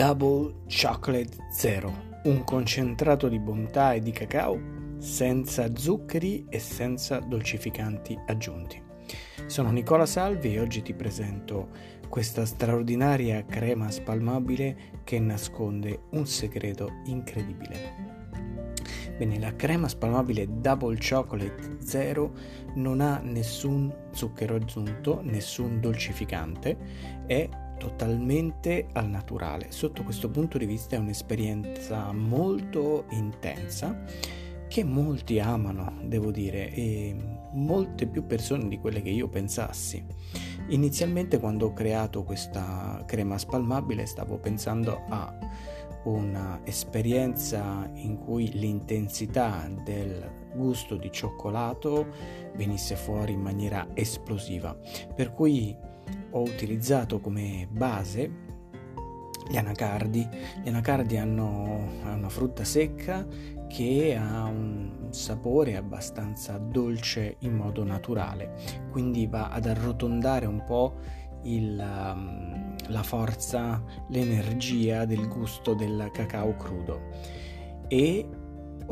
Double Chocolate Zero, un concentrato di bontà e di cacao senza zuccheri e senza dolcificanti aggiunti. Sono Nicola Salvi e oggi ti presento questa straordinaria crema spalmabile che nasconde un segreto incredibile. Bene, la crema spalmabile Double Chocolate Zero non ha nessun zucchero aggiunto, nessun dolcificante, è totalmente al naturale. Sotto questo punto di vista è un'esperienza molto intensa che molti amano, devo dire, e molte più persone di quelle che io pensassi. Inizialmente quando ho creato questa crema spalmabile stavo pensando a un'esperienza in cui l'intensità del gusto di cioccolato venisse fuori in maniera esplosiva. Per cui ho utilizzato come base gli anacardi. Gli anacardi hanno una frutta secca che ha un sapore abbastanza dolce in modo naturale, quindi va ad arrotondare un po' il, um, la forza, l'energia del gusto del cacao crudo. E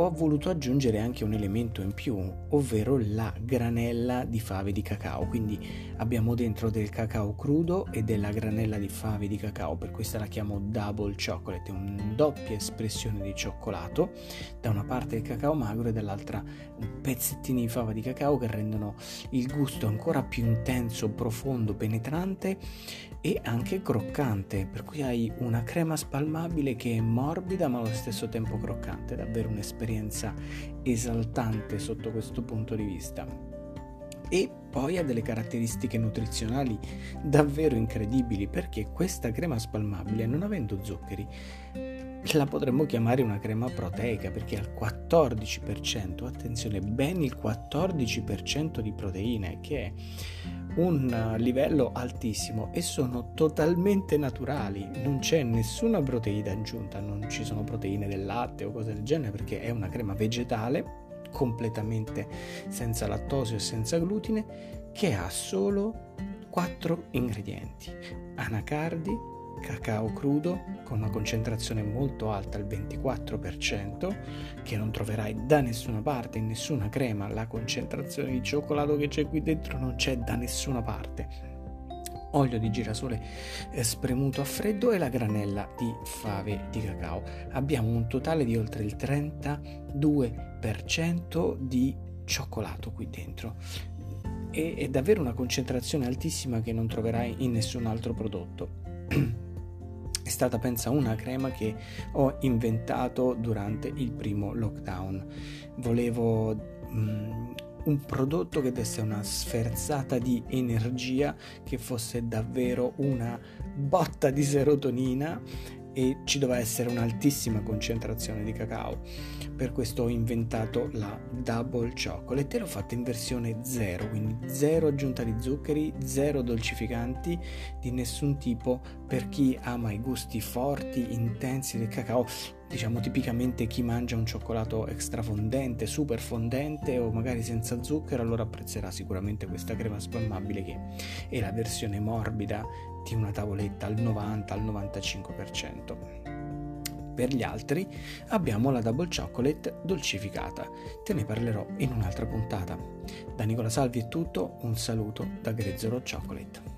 ho voluto aggiungere anche un elemento in più, ovvero la granella di fave di cacao. Quindi abbiamo dentro del cacao crudo e della granella di fave di cacao, per questo la chiamo double chocolate, una doppia espressione di cioccolato, da una parte il cacao magro e dall'altra pezzettini di fava di cacao che rendono il gusto ancora più intenso, profondo, penetrante e anche croccante, per cui hai una crema spalmabile che è morbida ma allo stesso tempo croccante, davvero un'esperienza esaltante sotto questo punto di vista. E poi ha delle caratteristiche nutrizionali davvero incredibili perché questa crema spalmabile, non avendo zuccheri, la potremmo chiamare una crema proteica perché ha il 14%, attenzione, ben il 14% di proteine, che è un livello altissimo e sono totalmente naturali, non c'è nessuna proteina aggiunta, non ci sono proteine del latte o cose del genere perché è una crema vegetale completamente senza lattosio e senza glutine che ha solo 4 ingredienti: anacardi, cacao crudo con una concentrazione molto alta, il 24%, che non troverai da nessuna parte, in nessuna crema. La concentrazione di cioccolato che c'è qui dentro non c'è da nessuna parte. Olio di girasole spremuto a freddo e la granella di fave di cacao. Abbiamo un totale di oltre il 32% di cioccolato qui dentro. È davvero una concentrazione altissima che non troverai in nessun altro prodotto. stata pensa una crema che ho inventato durante il primo lockdown. Volevo mm, un prodotto che desse una sferzata di energia, che fosse davvero una botta di serotonina e ci doveva essere un'altissima concentrazione di cacao. Per questo ho inventato la Double Chocolate e l'ho fatta in versione zero, quindi zero aggiunta di zuccheri, zero dolcificanti di nessun tipo per chi ama i gusti forti, intensi del cacao. Diciamo tipicamente chi mangia un cioccolato extra fondente, super fondente o magari senza zucchero, allora apprezzerà sicuramente questa crema spalmabile che è la versione morbida di una tavoletta al 90 al 95%. Per gli altri abbiamo la double chocolate dolcificata. Te ne parlerò in un'altra puntata. Da Nicola Salvi è tutto, un saluto da Grezzero Chocolate.